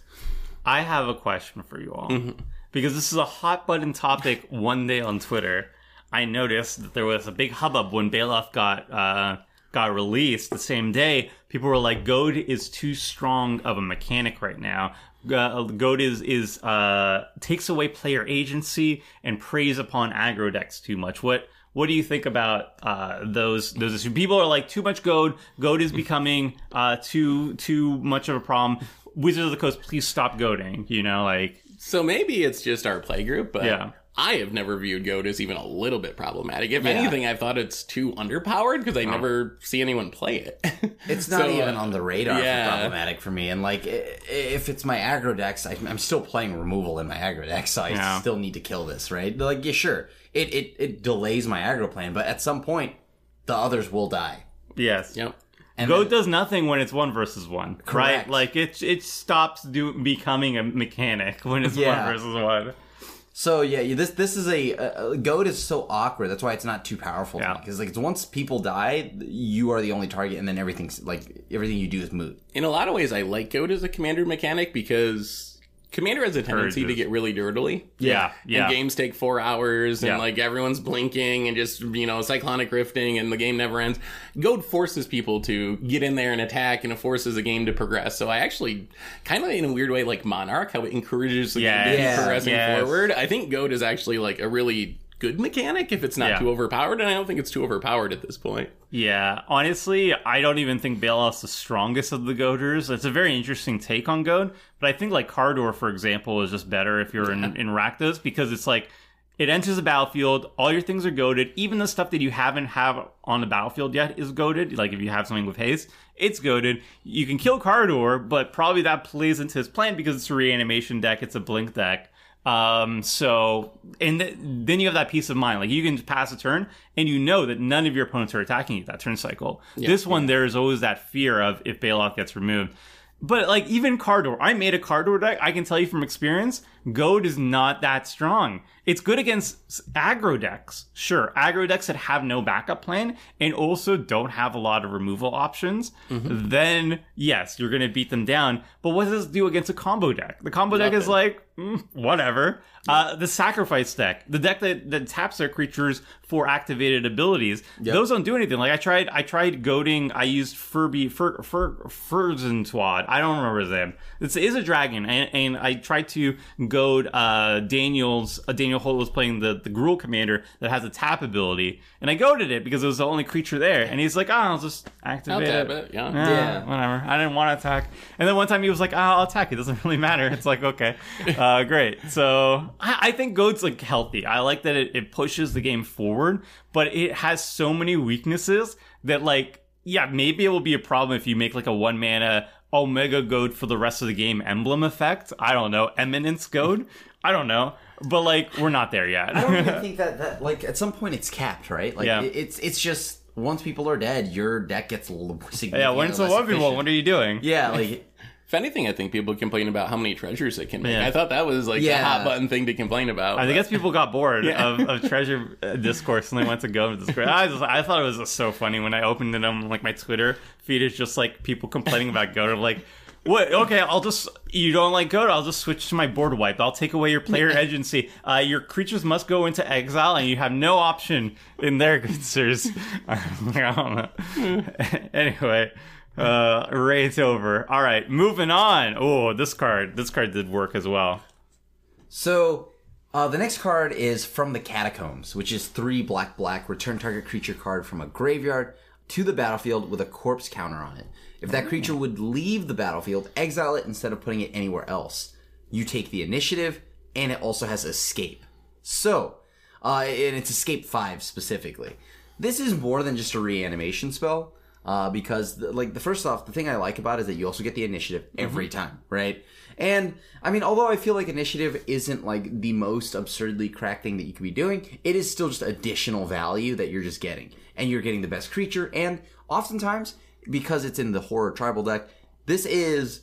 I have a question for you all. Because this is a hot button topic one day on Twitter. I noticed that there was a big hubbub when Baeloth got uh, got released the same day. People were like, Goad is too strong of a mechanic right now. Uh, Goad is is uh, takes away player agency and preys upon aggro decks too much. What what do you think about uh, those those issues? People are like too much goad. Goad is becoming uh, too too much of a problem. Wizards of the Coast, please stop goading. You know, like So maybe it's just our play group, but Yeah. I have never viewed Goad as even a little bit problematic. If Yeah. anything, I thought it's too underpowered because I never see anyone play it. It's not So, even uh, on the radar yeah. for problematic for me. And like, if it's my aggro decks, I- I'm still playing removal in my aggro deck, so I Yeah. still need to kill this, right? Like, yeah, sure, it, it it delays my aggro plan, but at some point, the others will die. yes, Yep. And Goad then- does nothing when it's one versus one, right? Correct. Like it it stops do, becoming a mechanic when it's Yeah. one versus one. So yeah, this this is a, goad is so awkward. That's why it's not too powerful. Yeah. Because like it's once people die, you are the only target, and then everything's like everything you do is moot. In a lot of ways, I like Goad as a commander mechanic because Commander has a tendency to get really dirtily. Yeah, yeah. And games take four hours, and Yeah. like everyone's blinking and just you know cyclonic rifting, and the game never ends. Goad forces people to get in there and attack, and it forces a game to progress. So I actually kind of in a weird way like Monarch, how it encourages the game to Yes. progressing Yes. forward. I think Goad is actually like a really good mechanic if it's not Yeah. too overpowered, and I don't think it's too overpowered at this point. Yeah, honestly, I don't even think Baeloth's the strongest of the goaders. It's a very interesting take on goad, but I think like Kardur, for example, is just better if you're in, in Rakdos because it's like it enters the battlefield, all your things are goaded, even the stuff that you haven't have on the battlefield yet is goaded. Like if you have something with haste, it's goaded. You can kill Kardur, but probably that plays into his plan because it's a reanimation deck, it's a blink deck. Um, so, and th- then you have that peace of mind. Like you can pass a turn and you know that none of your opponents are attacking you that turn cycle. this one, there is always that fear of if Baeloth gets removed. But like even Kardur, I made a Kardur deck. I can tell you from experience, Goad is not that strong. It's good against aggro decks, sure. Aggro decks that have no backup plan and also don't have a lot of removal options. Then yes, you're gonna beat them down. But what does this do against a combo deck? The combo deck is like mm, whatever. Uh, the sacrifice deck, the deck that, that taps their creatures for activated abilities, those don't do anything. Like I tried, I tried goading. I used Furby, Fur, Fur, Furzentwad. I don't remember his name. It's is a dragon, and, and I tried to goad uh, Daniel's. Uh, Daniel Holt was playing the the Gruul commander that has a tap ability, and I goaded it because it was the only creature there. And he's like, "Oh, I'll just activate tap it." it, yeah. Eh, Yeah. whatever. I didn't want to attack. And then one time he was like, oh, I'll attack. It doesn't really matter. It's like, okay, uh, great. So I, I think Goad's like healthy. I like that it, it pushes the game forward, but it has so many weaknesses that like, yeah, maybe it will be a problem if you make like a one mana Omega Goad for the rest of the game emblem effect. I don't know. Eminence Goad. I don't know. But like, we're not there yet. I don't even think that that like at some point it's capped, right? Like Yeah. it- it's it's just once people are dead, your deck gets a little significantly yeah, when it's a one efficient. what are you doing? Yeah, like If anything, I think people complain about how many treasures it can make. Yeah. I thought that was like the Yeah. hot button thing to complain about. I but- guess people got bored Yeah. of, of treasure uh, discourse and they went to go to Discord. I just I thought it was just so funny when I opened it on like my Twitter feed is just like people complaining about Go. I'm like, what? Okay, I'll just you don't like Goad. I'll just switch to my board wipe. I'll take away your player agency. Uh, your creatures must go into exile, and you have no option in their good sirs. I don't know. anyway. Uh, raid's over. All right, moving on. Oh, this card. This card did work as well. So, uh, the next card is from the Catacombs, which is three black black. Return target creature card from a graveyard to the battlefield with a corpse counter on it. If that creature would leave the battlefield, exile it instead of putting it anywhere else. You take the initiative, and it also has escape. So, uh, and it's escape five specifically. This is more than just a reanimation spell. Uh, because the, like the first off, the thing I like about it is that you also get the initiative every time, right? And I mean, although I feel like initiative isn't like the most absurdly cracked thing that you could be doing, it is still just additional value that you're just getting, and you're getting the best creature. And oftentimes, because it's in the horror tribal deck, this is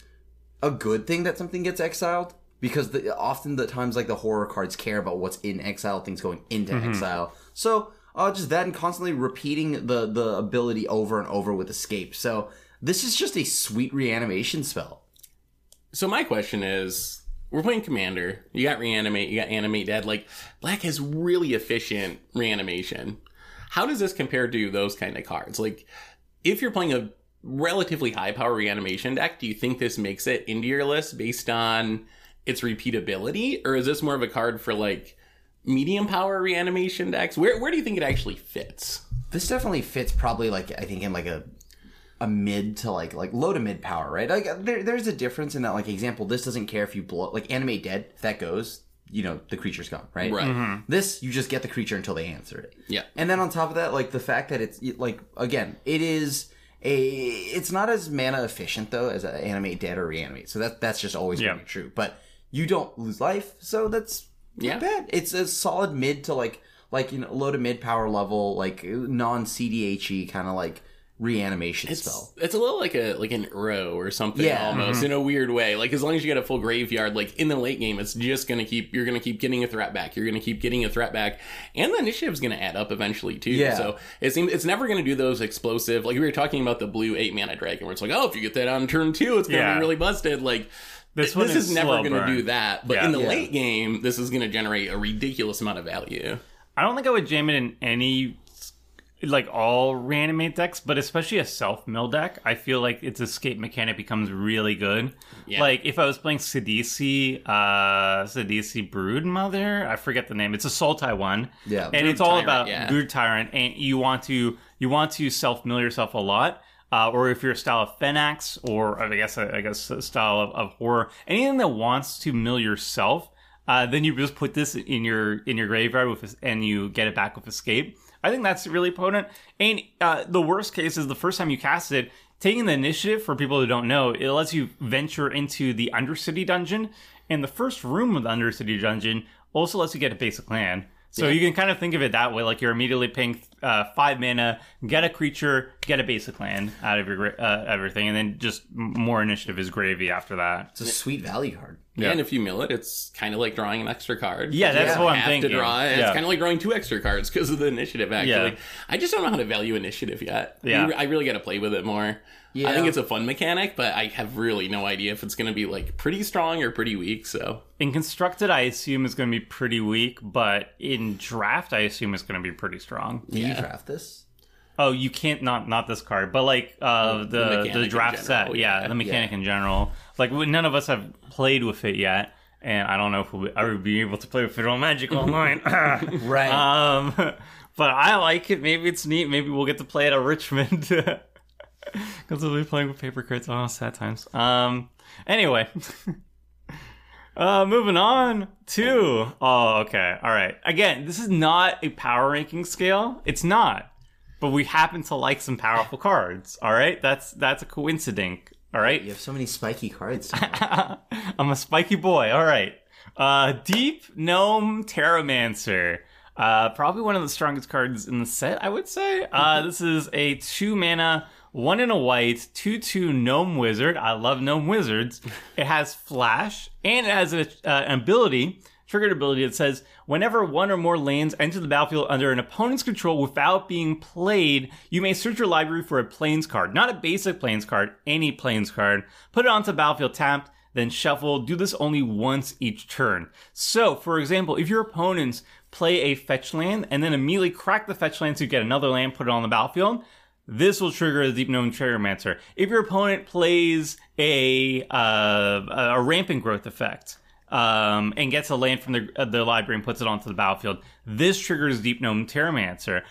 a good thing that something gets exiled because the, often the times like the horror cards care about what's in exile, things going into exile. So uh, just that and constantly repeating the the ability over and over with escape. So this is just a sweet reanimation spell. So my question is, we're playing Commander. You got reanimate. You got animate dead. Like Black has really efficient reanimation. How does this compare to those kind of cards? Like, if you're playing a relatively high power reanimation deck, do you think this makes it into your list based on its repeatability, or is this more of a card for like medium power reanimation decks? Where where do you think it actually fits? This definitely fits probably like I think in like a a mid to like like low to mid power, right? Like there, there's a difference in that. Like example, this doesn't care if you blow like animate dead. If that goes, you know the creature's gone, right? Right. Mm-hmm. This you just get the creature until they answer it. Yeah. And then on top of that, like the fact that it's like again, it is a it's not as mana efficient though as a animate dead or reanimate. So that that's just always Yeah. going to be true. But you don't lose life, so that's Yeah. not bad. It's a solid mid to like like you know low to mid power level like non cEDH kind of like reanimation It's, spell. it's a little like a like an Uro or something Yeah. almost mm-hmm. in a weird way. Like as long as you get a full graveyard, like in the late game, it's just gonna keep you're gonna keep getting a threat back. You're gonna keep getting a threat back, and the initiative's gonna add up eventually too. Yeah. So it seems it's never gonna do those explosive. Like we were talking about the blue eight mana dragon, where it's like, oh, if you get that on turn two, it's gonna Yeah. be really busted. Like. This This, is is never going to do that, but Yeah. in the Yeah. late game, this is going to generate a ridiculous amount of value. I don't think I would jam it in any like all reanimate decks, but especially a self mill deck, I feel like its escape mechanic becomes really good. Yeah. Like if I was playing Sidisi, uh Sidisi Brood Mother, I forget the name. It's a Sultai one. Yeah, And Brood it's all Tyrant, about yeah. Brood Tyrant and you want to you want to self mill yourself a lot. Uh, or if you're a style of Fenax, or I guess I guess a style of, of horror, anything that wants to mill yourself, uh, then you just put this in your in your graveyard with and you get it back with escape. I think that's really potent. And uh, the worst case is the first time you cast it, taking the initiative for people who don't know, it lets you venture into the Undercity dungeon, and the first room of the Undercity dungeon also lets you get a basic land. So you can kind of think of it that way, like you're immediately paying uh, five mana, get a creature, get a basic land out of your uh, everything, and then just more initiative is gravy after that. It's a sweet value card. Yeah. And if you mill it, it's kind of like drawing an extra card. Yeah, that's You what I'm have thinking. to draw. Yeah. It's kind of like drawing two extra cards because of the initiative. Actually, Yeah. I just don't know how to value initiative yet. Yeah. I really got to play with it more. Yeah. I think it's a fun mechanic, but I have really no idea if it's going to be like pretty strong or pretty weak. So In constructed, I assume is going to be pretty weak, but in draft, I assume it's going to be pretty strong. Can you draft this? Oh, you can't not not this card, but like uh, the the the, mechanic in draft set, yeah, yeah. the mechanic in general. Like none of us have played with it yet, and I don't know if we'll, I would be able to play with it on Magic Online. Right. um, but I like it. Maybe it's neat. Maybe we'll get to play it at Richmond because we'll be playing with paper crates. Oh, sad times. Um. Anyway. Uh, moving on to oh okay all right again this is not a power ranking scale it's not but we happen to like some powerful cards all right that's that's a coincidence all right you have so many spiky cards. I'm a spiky boy. All right. Uh, Deep Gnome Terramancer. Uh, probably one of the strongest cards in the set, I would say. Uh, this is a two mana, one in a white, two two gnome wizard. I love gnome wizards. It has flash and it has a, uh, an ability, triggered ability that says whenever one or more lands enter the battlefield under an opponent's control without being played, you may search your library for a Plains card, not a basic Plains card, any Plains card. Put it onto the battlefield tapped then shuffle. Do this only once each turn. So, for example, if your opponents play a fetch land and then immediately crack the fetch land to get another land, put it on the battlefield, this will trigger the Deep Gnome Terramancer. If your opponent plays a uh, a rampant growth effect um, and gets a land from the, uh, their library and puts it onto the battlefield, this triggers Deep Gnome Terramancer.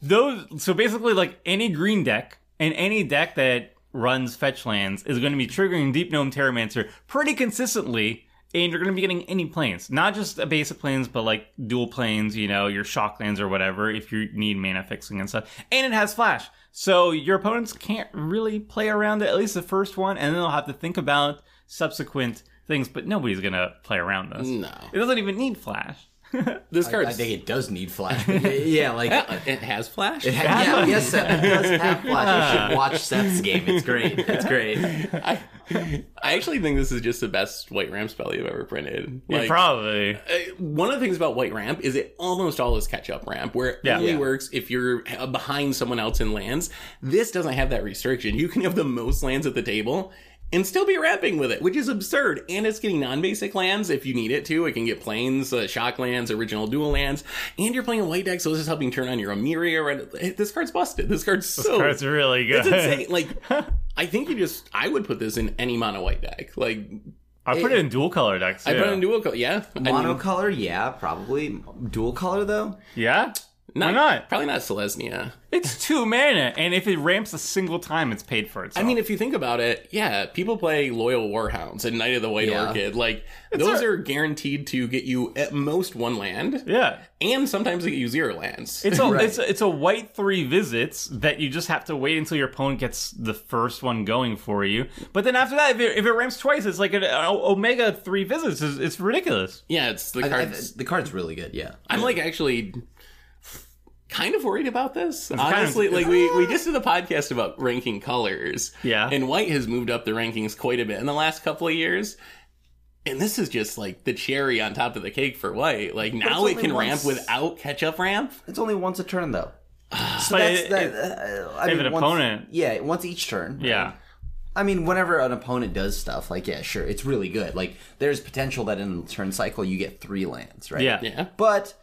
Those so basically like any green deck and any deck that runs fetch lands is going to be triggering Deep Gnome Terramancer pretty consistently, and you're going to be getting any Plains, not just a basic Plains, but like dual Plains, you know, your shock lands or whatever if you need mana fixing and stuff. And it has flash, so your opponents can't really play around it at least the first one, and then they'll have to think about subsequent things. But nobody's going to play around this. no, It doesn't even need flash. this card. I think it does need flash. yeah, yeah, like it has flash. it ha- yeah, yes, Seth, it does have flash. You should watch Seth's game. It's great. It's great. I, I actually think this is just the best white ramp spell you've ever printed. Yeah, probably. uh, one of the things about white ramp is it almost all is catch up ramp, where it Yeah. only Yeah. works if you're uh, behind someone else in lands. This doesn't have that restriction. You can have the most lands at the table and still be rapping with it, which is absurd. And it's getting non-basic lands if you need it to. It can get Plains, uh, shock lands, original dual lands, and you're playing a white deck, so this is helping turn on your Emeria. Right? This card's busted. This card's so That's really good. it's insane. Like, I think you just I would put this in any mono white deck. Like, I put it in dual color decks. I put it in dual color. Yeah, I mean, Monocolor, yeah, probably. Dual color though. Yeah? Not, Why not? Probably not Selesnya. It's two mana, and if it ramps a single time, it's paid for itself. I mean, if you think about it, yeah, people play Loyal Warhounds and Knight of the White Yeah. Orchid. Like, those a- are guaranteed to get you at most one land, yeah. and sometimes they get you zero lands. It's a Right. it's a, it's a white three visits that you just have to wait until your opponent gets the first one going for you. But then after that, if it, if it ramps twice, it's like an o- omega three visits. It's, it's ridiculous. yeah, it's the I, I, cards. the card's really good. Yeah. I'm like actually kind of worried about this. kind of- Honestly, like we, we just did a podcast about ranking colors. Yeah. And white has moved up the rankings quite a bit in the last couple of years. And this is just like the cherry on top of the cake for white. Like now it can ramp without catch up ramp. It's only once a turn though. So But that's it- that. it- uh, I mean, an once- opponent- yeah, once each turn. Yeah. I mean, whenever an opponent does stuff, like yeah, sure, it's really good. Like there's potential that in the turn cycle you get three lands, right? Yeah. Yeah. But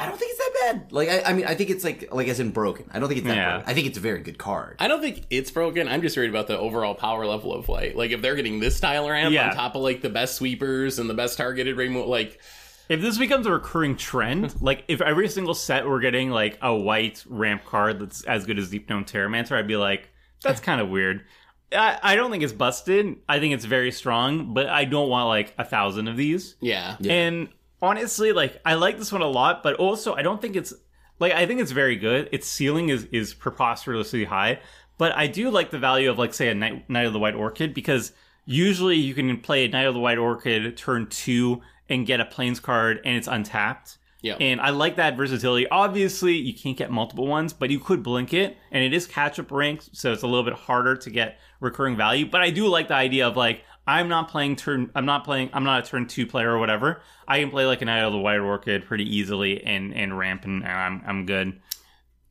I don't think it's that bad. Like I, I mean, I think it's like like as in broken. I don't think it's that Yeah. broken. I think it's a very good card. I don't think it's broken. I'm just worried about the overall power level of light. Like if they're getting this style ramp Yeah. on top of like the best sweepers and the best targeted rainbow, like If this becomes a recurring trend, like if every single set we're getting like a white ramp card that's as good as Deep Gnome Terramancer, I'd be like, that's kind of weird. I, I don't think it's busted. I think it's very strong, but I don't want like a thousand of these. yeah, And honestly, like I like this one a lot, but also I don't think it's like I think it's very good. Its ceiling is is preposterously high, but I do like the value of like say a Knight, Knight of the White Orchid because usually you can play a Knight of the White Orchid turn two and get a Plains card and it's untapped. Yeah. And I like that versatility. Obviously, you can't get multiple ones, but you could blink it, and it is catch up ranked, so it's a little bit harder to get recurring value. But I do like the idea of like I'm not playing turn. I'm not playing. I'm not a turn two player or whatever. I can play like a Knight of the White Orchid pretty easily and and ramp, and I'm I'm good.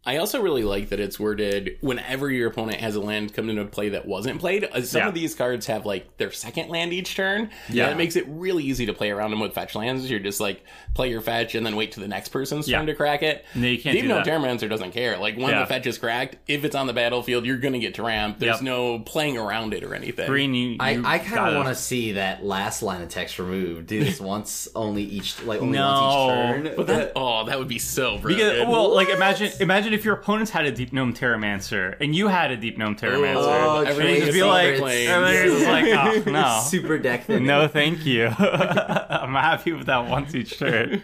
I also really like that it's worded whenever your opponent has a land come into play that wasn't played. Uh, Some Yeah. of these cards have like their second land each turn. Yeah. Yeah, it makes it really easy to play around them with fetch lands. You're just like play your fetch and then wait to the next person's Yeah. turn to crack it. No, you can't Deep do Gnome. Terramancer doesn't care. Like when Yeah. the fetch is cracked, if it's on the battlefield, you're gonna get to ramp. There's Yep. no playing around it or anything. Green, you. you I, I kinda want to see that last line of text removed. Do this once only each like only No. once each turn. But that, oh, that would be so broken. Because, well, like imagine imagine if your opponents had a Deep Gnome Terramancer and you had a Deep Gnome Terramancer. Oh, Everything You'd just be like, plain. everything's just like, oh no, super deck no, thank you. I'm happy with that once each turn.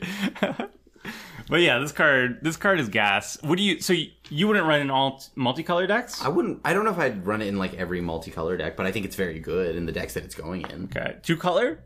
but yeah, this card, this card is gas. What do you? So you, you wouldn't run in all t- multicolor decks? I wouldn't. I don't know if I'd run it in like every multicolor deck, but I think it's very good in the decks that it's going in. Okay, two color.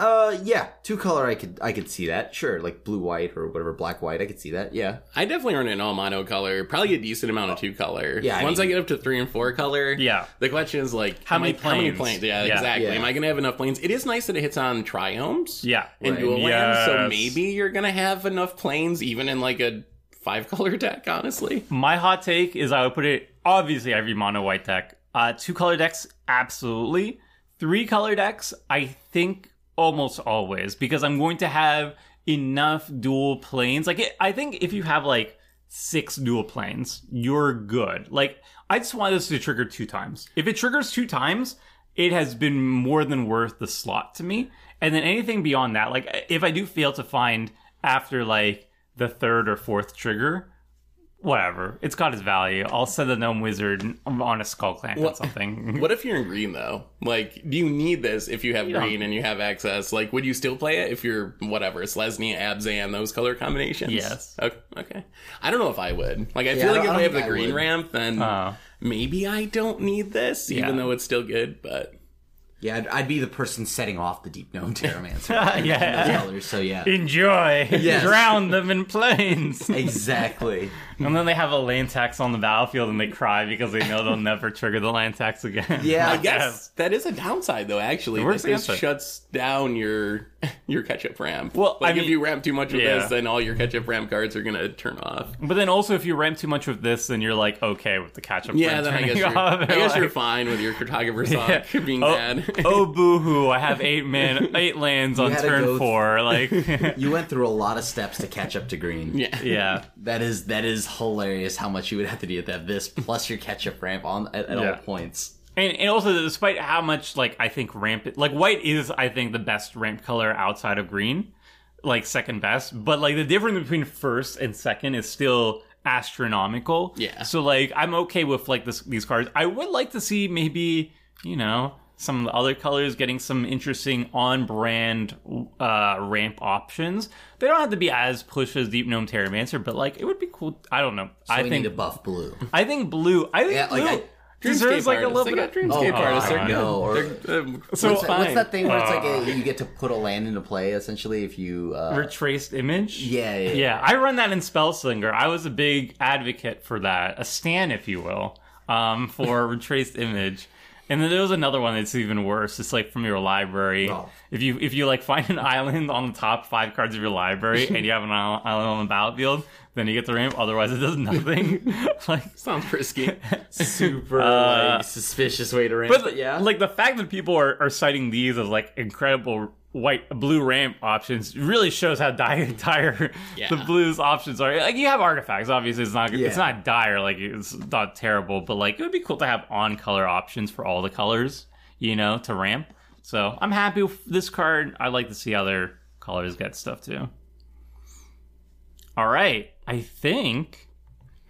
Uh, yeah, two color. I could I could see that. Sure, like blue white or whatever, black white. I could see that. Yeah. I definitely run it in all mono color. Probably a decent amount of two color. Yeah, I Once mean- I get up to three and four color, Yeah. The question is like, How am many I- How many Plains? Plains? Yeah, Yeah. exactly. Yeah. Am I going to have enough Plains? It is nice that it hits on triomes. Yeah, And Right. dual lands, so Yes. maybe you're going to have enough Plains even in like a five color deck. Honestly, My hot take is I would put it obviously every mono white deck. Uh, two color decks, absolutely. Three color decks, I think almost always because I'm going to have enough dual Plains. Like it, I think if you have like six dual Plains, you're good. Like I just want this to trigger two times. If it triggers two times, it has been more than worth the slot to me. And then anything beyond that, like if I do fail to find after like the third or fourth trigger, whatever. It's got its value. I'll send a gnome wizard on a Skullclamp or something. what if you're in green though? Like, do you need this if you have You don't. green and you have access? Like, would you still play it if you're whatever Selesnya, Abzan, those color combinations? Yes. Okay. okay. I don't know if I would. Like, I Yeah, feel I like don't- if I I have the I green would. ramp, then Oh. maybe I don't need this, even Yeah. though it's still good. But Yeah, I'd, I'd be the person setting off the deep gnome Terramancer. Yeah. Colors, so yeah. Enjoy. Yes. Drown them in Plains. Exactly. and then they have a land tax on the battlefield and they cry because they know they'll never trigger the land tax again. Yeah. I guess that is a downside, though. Actually, It works this shuts down your your catch-up ramp. Well, like I mean- if you ramp too much with Yeah. this, then all your catch-up ramp cards are gonna turn off. But then also, if you ramp too much with this, then you're like okay with the catch up. Yeah, then I guess you're, I guess you're fine with your Cartographer's Hawk being oh, bad. oh boohoo! I have eight man, eight lands on turn th- four. Like, You went through a lot of steps to catch up to green. yeah. yeah, That is that is hilarious. How much you would have to do to have this plus your catch-up ramp on at, at Yeah. all points. and and also despite how much like I think ramp, like white is I think the best ramp color outside of green, like second best. But like the difference between first and second is still astronomical. Yeah. So like I'm okay with like this these cards. I would like to see maybe you know some of the other colors getting some interesting on-brand uh, ramp options. They don't have to be as push as Deep Gnome Terramancer, but like it would be cool. I don't know. So I we think need to buff blue. I think blue. I think Yeah, like, blue I- deserves like a little bit. Of, Dreamscape Oh, artists. They're I know, or- They're, um, So- what's, that, what's that thing where it's like Uh. a, you get to put a land into play essentially if you uh, retraced image. yeah, yeah Yeah, I run that in Spellslinger. I was a big advocate for that, a stan, if you will, um, for retraced image. And then there was another one that's even worse. It's like from your library. Oh. If you if you like find an island on the top five cards of your library and you have an island on the battlefield, then you get the ramp. Otherwise, it does nothing. like Sounds risky. super Uh, like suspicious way to ramp But it. Yeah, like the fact that people are, are citing these as like incredible white blue ramp options really shows how dire dire Yeah. the blues options are. Like you have artifacts, obviously it's not Yeah. it's not dire, like it's not terrible, but like it would be cool to have on color options for all the colors, you know, to ramp. So I'm happy with this card. I like to see other colors get stuff too. All right, I think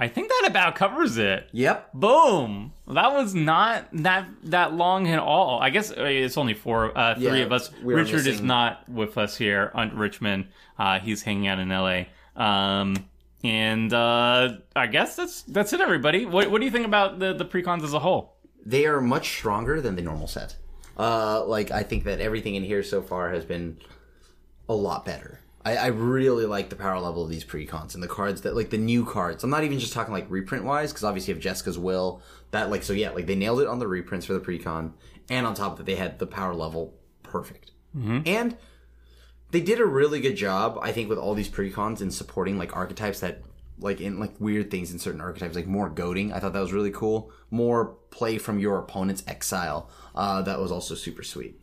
I think that about covers it. Yep. Boom! That was not that that long at all. I guess uh, it's only four, uh, three Yeah, of us. we Richard is not with us here on Richmond. Uh, he's hanging out in L.A. Um, and uh, I guess that's that's it, everybody. What what do you think about the the precons as a whole? They are much stronger than the normal set. Uh, like I think that everything in here so far has been a lot better. I, I really like the power level of these precons and the cards that like the new cards. I'm not even just talking like reprint wise because obviously you have Jeska's Will. That like so yeah like they nailed it on the reprints for the precon and on top of that they had the power level perfect. And they did a really good job I think with all these precons in supporting like archetypes that like in like weird things in certain archetypes like more goading. I thought that was really cool. More play from your opponent's exile. Uh, that was also super sweet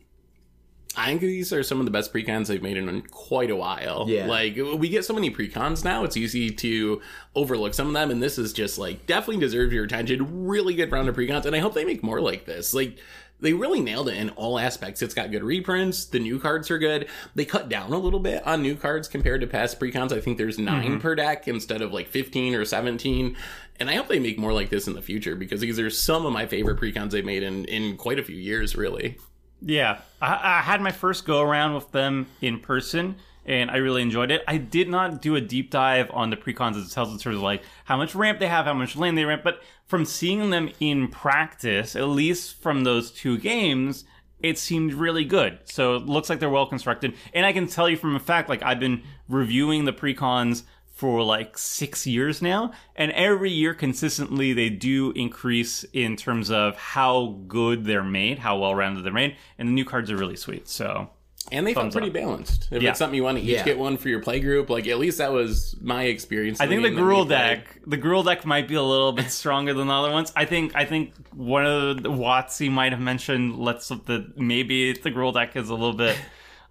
I think these are some of the best precons they've made in quite a while. Yeah. Like we get so many precons now, it's easy to overlook some of them, and this is just like definitely deserves your attention. Really good round of precons, and I hope they make more like this. Like they really nailed it in all aspects. It's got good reprints. The new cards are good. They cut down a little bit on new cards compared to past precons. I think there's 9 mm-hmm. per deck instead of like 15 or 17. And I hope they make more like this in the future because these are some of my favorite precons they've made in, in quite a few years, really. Yeah, I, I had my first go around with them in person, and I really enjoyed it. I did not do a deep dive on the precons themselves in terms of like how much ramp they have, how much lane they ramp, but from seeing them in practice, at least from those two games, it seemed really good. So it looks like they're well constructed, and I can tell you from a fact, like I've been reviewing the precons for like six years now, and every year consistently they do increase in terms of how good they're made, how well rounded they're made, and the new cards are really sweet. So And they felt pretty up. balanced. If Yeah. it's something you want to each Yeah. get one for your play group, like at least that was my experience. I think the doing it Gruul played. deck, the Gruul deck might be a little bit stronger than the other ones. I think, I think one of the Watsy might have mentioned let's the maybe the Gruul deck is a little bit,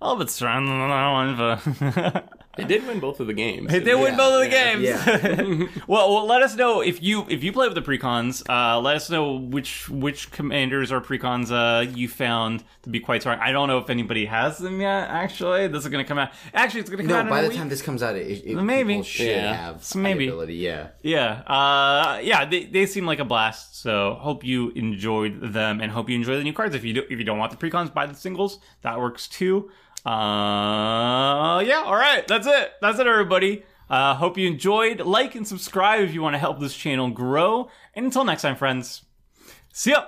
a little bit stronger than the other one, but. They did win both of the games. They win Yeah, both of the yeah, games. well, well, let us know if you if you play with the precons. Uh, let us know which which commanders or precons uh, you found to be quite strong. I don't know if anybody has them yet. Actually, this is going to come out. Actually, it's going to come out. no by in a the week. time this comes out it, it Maybe. people should Yeah. have So maybe. ability yeah Yeah, uh, yeah, they, they seem like a blast. So hope you enjoyed them, and hope you enjoy the new cards. If you do, if you don't want the precons, buy the singles. That works too. Uh, yeah, all right, that's it. That's it, everybody. Uh, hope you enjoyed. Like and subscribe if you want to help this channel grow. And until next time, friends. See ya.